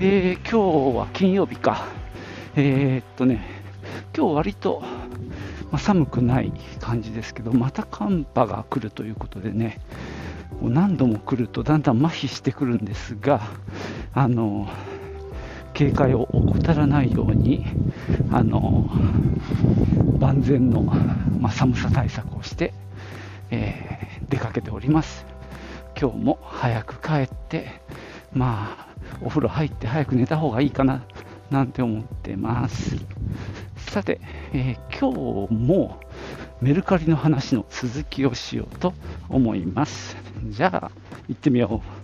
えー今日は金曜日か。えーっとね、今日割と、まあ寒くない感じですけど、また寒波が来るということでね、もう何度も来るとだんだん麻痺してくるんですが、あの、警戒を怠らないように、あの、万全の、まあ寒さ対策をして、えー出かけております。今日も早く帰って、まあ、お風呂入って早く寝た方がいいかな、なんて思ってます。さて、えー今日もメルカリの話の続きをしようと思います。じゃあ、行ってみよう。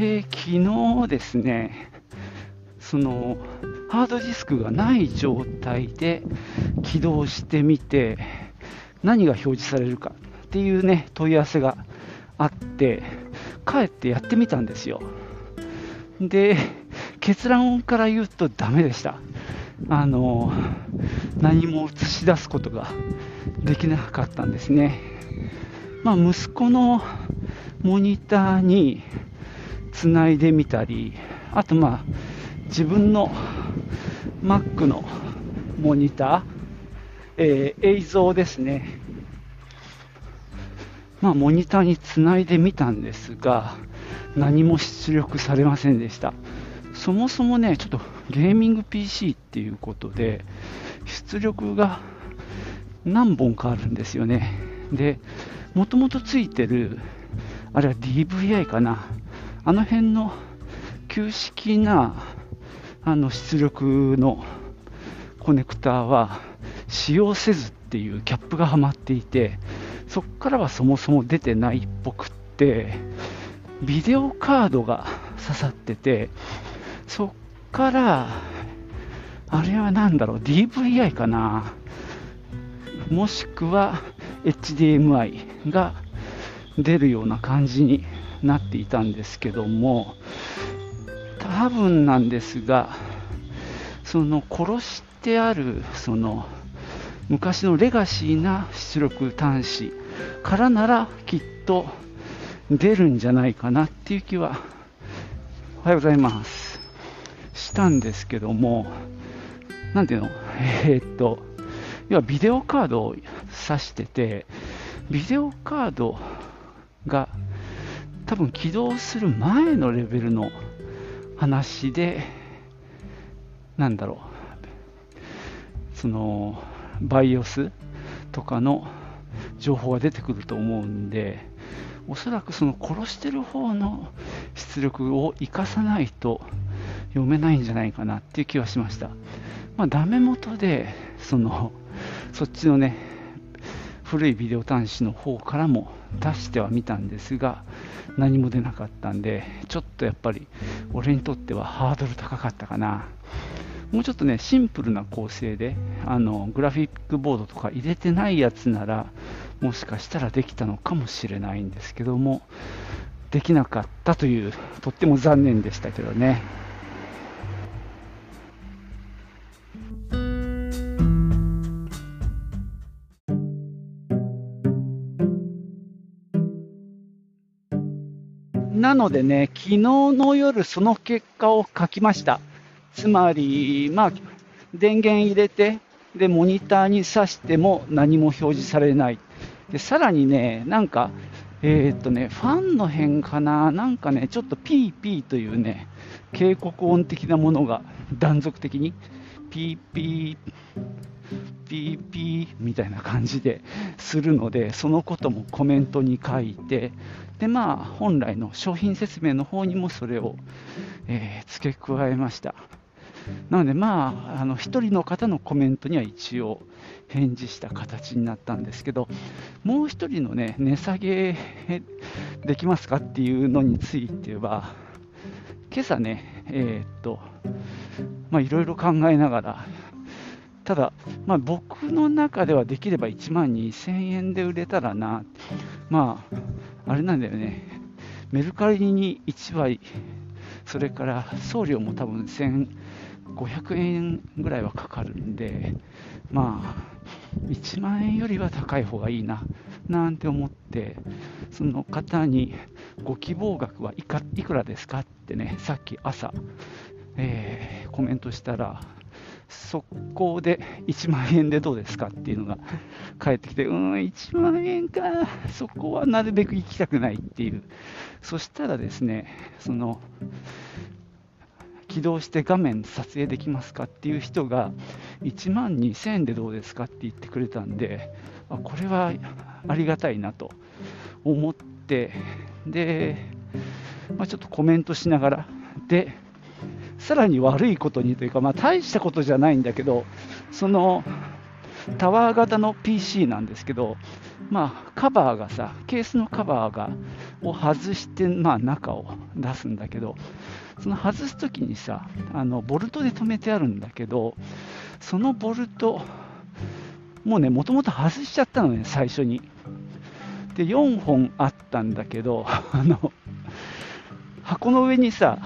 えー昨日ですね、そのハードディスクがない状態で起動してみて何が表示されるかっていうね問い合わせがあって帰ってやってみたんですよ。で結論から言うとダメでした。あの何も映し出すことができなかったんですね。まあ息子のモニターにつないでみたりあとまあ自分の Mac のモニター、えー映像ですね、まあ、モニターにつないでみたんですが、何も出力されませんでした。そもそもね、ちょっとゲーミング PC っていうことで、出力が何本かあるんですよね。で、もともとついてる、あれは DVI かな、あの辺の旧式なあの出力のコネクターは使用せずっていうキャップがはまっていてそこからはそもそも出てないっぽくってビデオカードが刺さっててそっからあれは何だろう DVI かな？もしくは HDMI が出るような感じになっていたんですけども多分なんですがその殺してあるその昔のレガシーな出力端子からならきっと出るんじゃないかなっていう気はおはようございます。したんですけどもなんていうの？えーっと要はビデオカードを挿しててビデオカードが多分起動する前のレベルの話で、なんだろう、その、バイオスとかの情報が出てくると思うんで、おそらくその殺してる方の出力を生かさないと読めないんじゃないかなっていう気はしました。まあ、ダメ元で、その、そっちのね、古いビデオ端子の方からも出してはみたんですが何も出なかったんでちょっとやっぱり俺にとってはハードル高かったかな。もうちょっとねシンプルな構成であのグラフィックボードとか入れてないやつならもしかしたらできたのかもしれないんですけどもできなかったというとっても残念でしたけどね。なのでね、昨日の夜、その結果を書きました。つまり、まあ、電源入れて、で、モニターに挿しても何も表示されない。で、さらにね、なんか、えーっとね、ファンの辺かな、なんかね、ちょっとピーピーというね、警告音的なものが断続的に、ピーピー、ピーみたいな感じでするので、そのこともコメントに書いて、でまあ、本来の商品説明の方にもそれを、えー付け加えました。なので、まあ、あの1人の方のコメントには一応返事した形になったんですけど、もう1人のね、値下げできますかっていうのについては、今朝ね、えー、っと、まあ、いろいろ考えながら、ただ、まあ、僕の中ではできれば1万2000円で売れたらな、まあ、あれなんだよね、メルカリに1割、それから送料も多分1500円ぐらいはかかるんで、まあ、1万円よりは高い方がいいな、なんて思って、その方にご希望額はいかいくらですかってね、さっき朝、えー、コメントしたら、速攻で1万円でどうですかっていうのが返ってきて、うーん、1万円か、そこはなるべく行きたくないっていう、そしたらですね、その起動して画面撮影できますかっていう人が1万2000円でどうですかって言ってくれたんで、あこれはありがたいなと思って、で、まあ、ちょっとコメントしながら、で、さらに悪いことにというか、まあ、大したことじゃないんだけど、そのタワー型の PC なんですけど、まあ、カバーがさ、ケースのカバーがを外して、まあ、中を出すんだけど、その外すときにさ、あのボルトで止めてあるんだけど、そのボルト、もうね、もともと外しちゃったのね、最初に。で、4本あったんだけど、あの箱の上にさ、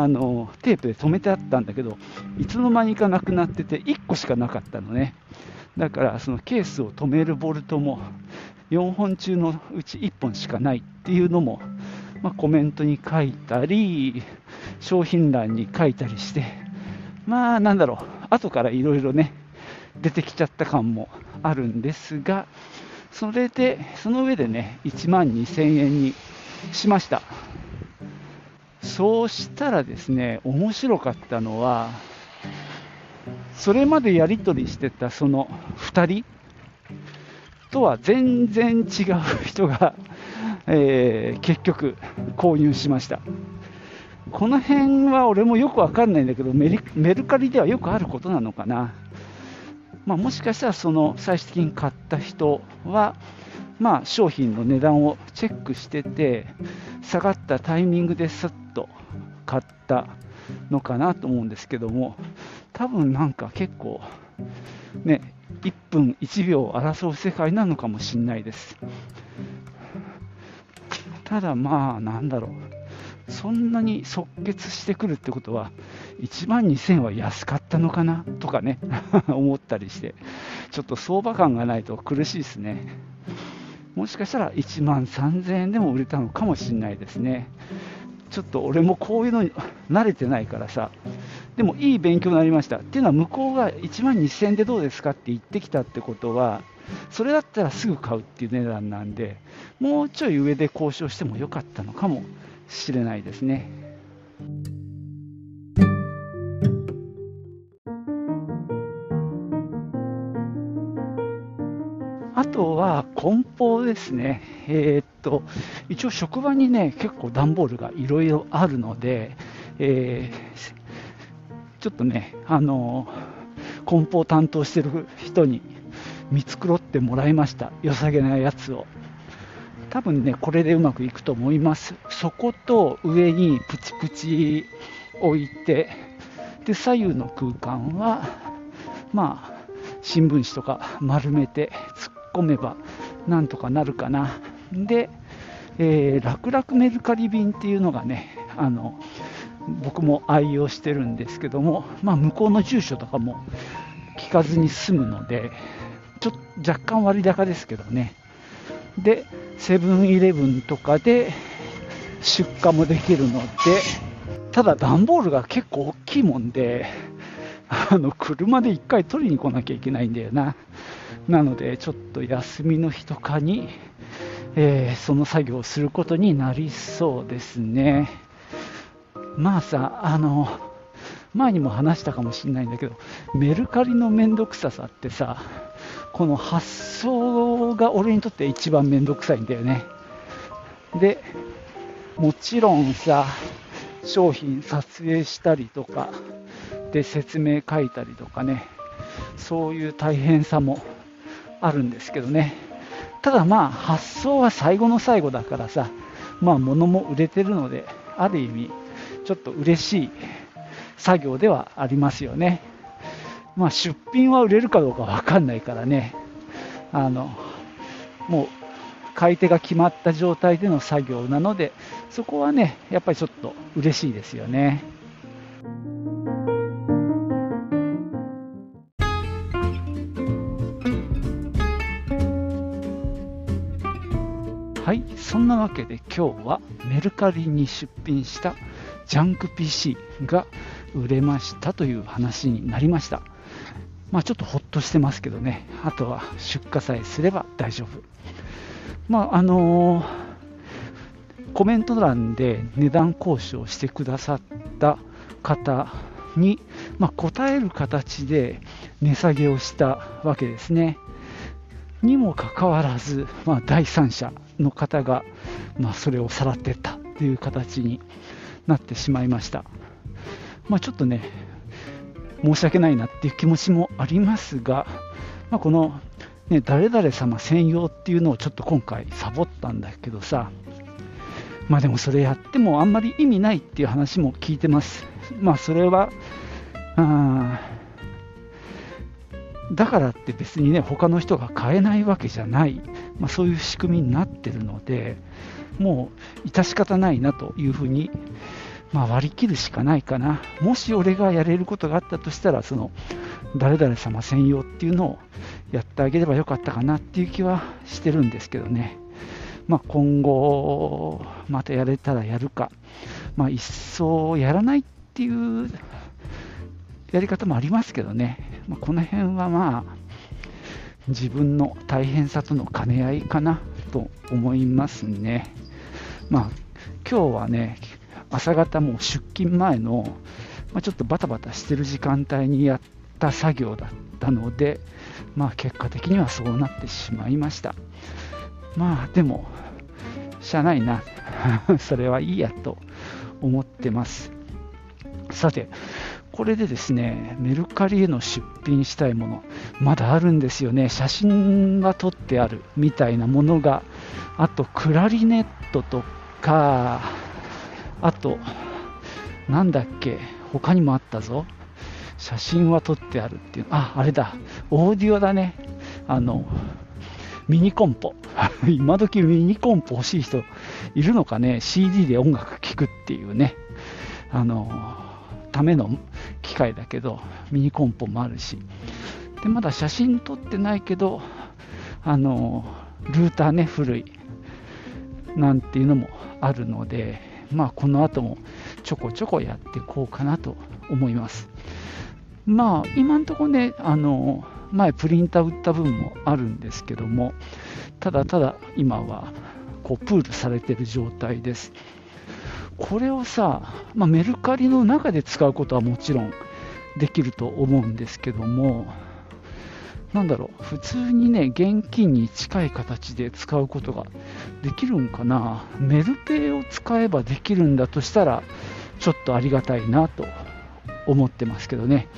あのテープで止めてあったんだけど、いつの間にかなくなってて、1個しかなかったのね。だから、そのケースを止めるボルトも、4本中のうち1本しかないっていうのも、まあ、コメントに書いたり、商品欄に書いたりして、まあなんだろう、後からいろいろね、出てきちゃった感もあるんですが、それで、その上でね、1万2000円にしました。そうしたらですね、面白かったのは、それまでやり取りしてたその2人とは全然違う人が、えー、結局購入しました。この辺は俺もよくわかんないんだけどメルカリではよくあることなのかな。まあ、もしかしたらその最終的に買った人は、まあ、商品の値段をチェックしてて下がったタイミングですっと買ったのかなと思うんですけども多分なんか結構ね1分1秒争う世界なのかもしれないですただまあなんだろうそんなに即決してくるってことは1万2000円は安かったのかなとかね 思ったりしてちょっと相場感がないと苦しいですねもしかしたら1万3000円でも売れたのかもしれないですね。ちょっと俺もこういうのに慣れてないからさ、でもいい勉強になりました。っていうのは向こうが1万2000円でどうですかって言ってきたってことは、それだったらすぐ買うっていう値段なんで、もうちょい上で交渉してもよかったのかもしれないですね。ですね。えー、っと、一応職場にね、結構段ボールがいろいろあるので、えー、ちょっとね、あの梱包担当してる人に見繕ってもらいました。良さげなやつを。多分ね、これでうまくいくと思います。そこと上にプチプチ置いて、で、左右の空間は、まあ、新聞紙とか丸めて突っ込めばなんとかなるかな。で、えー、楽々メルカリ便っていうのがね、あの僕も愛用してるんですけども、まあ、向こうの住所とかも聞かずに済むので、ちょっと若干割高ですけどね。で、セブンイレブンとかで出荷もできるので、ただ段ボールが結構大きいもんで、あの車で1回取りに来なきゃいけないんだよな。なので、ちょっと休みの日とかに、えー、その作業をすることになりそうですね。まあさ、あの、前にも話したかもしれないんだけど、メルカリのめんどくささってさ、この発送が俺にとって一番めんどくさいんだよね。で、もちろんさ、商品撮影したりとか、って説明書いたりとかね、そういう大変さもあるんですけどね。ただまあ、発送は最後の最後だからさ、まあ、物も売れてるので、ある意味、ちょっと嬉しい作業ではありますよね。まあ、出品は売れるかどうかわかんないからね、あの、もう、買い手が決まった状態での作業なので、そこはね、やっぱりちょっと嬉しいですよね。はい、そんなわけで今日はメルカリに出品したジャンク PC が売れましたという話になりました。まあちょっとほっとしてますけどね、あとは出荷さえすれば大丈夫。まああのー、コメント欄で値段交渉してくださった方に、まあ、答える形で値下げをしたわけですね。にもかかわらず、まあ、第三者の方が、まあ、それをさらっていったという形になってしまいました。まあ、ちょっとね、申し訳ないなっていう気持ちもありますが、まあ、この、ね、誰々様専用っていうのをちょっと今回サボったんだけどさ、まあでもそれやってもあんまり意味ないっていう話も聞いてます。まあそれは、あだからって別にね、他の人が買えないわけじゃない、まあ、そういう仕組みになってるので、もう致し方ないなというふうに、まあ、割り切るしかないかな。もし俺がやれることがあったとしたら、その誰々様専用っていうのをやってあげればよかったかなっていう気はしてるんですけどね。まあ、今後、またやれたらやるか、まあ、一層やらないっていうやり方もありますけどね、まあ、この辺はまあ、自分の大変さとの兼ね合いかなと思いますね。まあ、今日はね、朝方も出勤前の、まあ、ちょっとバタバタしてる時間帯にやった作業だったので、まあ、結果的にはそうなってしまいました。まあ、でも、しゃあないな。それはいいやと思ってます。さて、これでですね、メルカリへの出品したいもの、まだあるんですよね。写真が撮ってあるみたいなものが、あとクラリネットとか、あと、なんだっけ、他にもあったぞ。写真は撮ってあるっていう、あ、あれだ、オーディオだね。あの、ミニコンポ。今時ミニコンポ欲しい人いるのかね ?CD で音楽聴くっていうね。あの、ための機械だけど、ミニコンポもあるし、でまだ写真撮ってないけど、あのルーターね、古い、なんていうのもあるので、まあ、この後もちょこちょこやっていこうかなと思います。まあ、今のとこね、あの前プリンター売った分もあるんですけども、ただただ今はこうプールされてる状態です。これをさ、まあ、メルカリの中で使うことはもちろんできると思うんですけども、なんだろう、普通にね、現金に近い形で使うことができるんかな。メルペイを使えばできるんだとしたら、ちょっとありがたいなと思ってますけどね。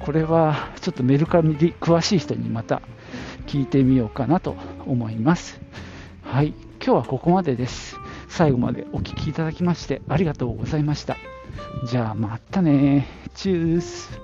これはちょっとメルカリで詳しい人にまた聞いてみようかなと思います。はい、今日はここまでです。最後までお聴きいただきましてありがとうございました。じゃあまたね。チュース。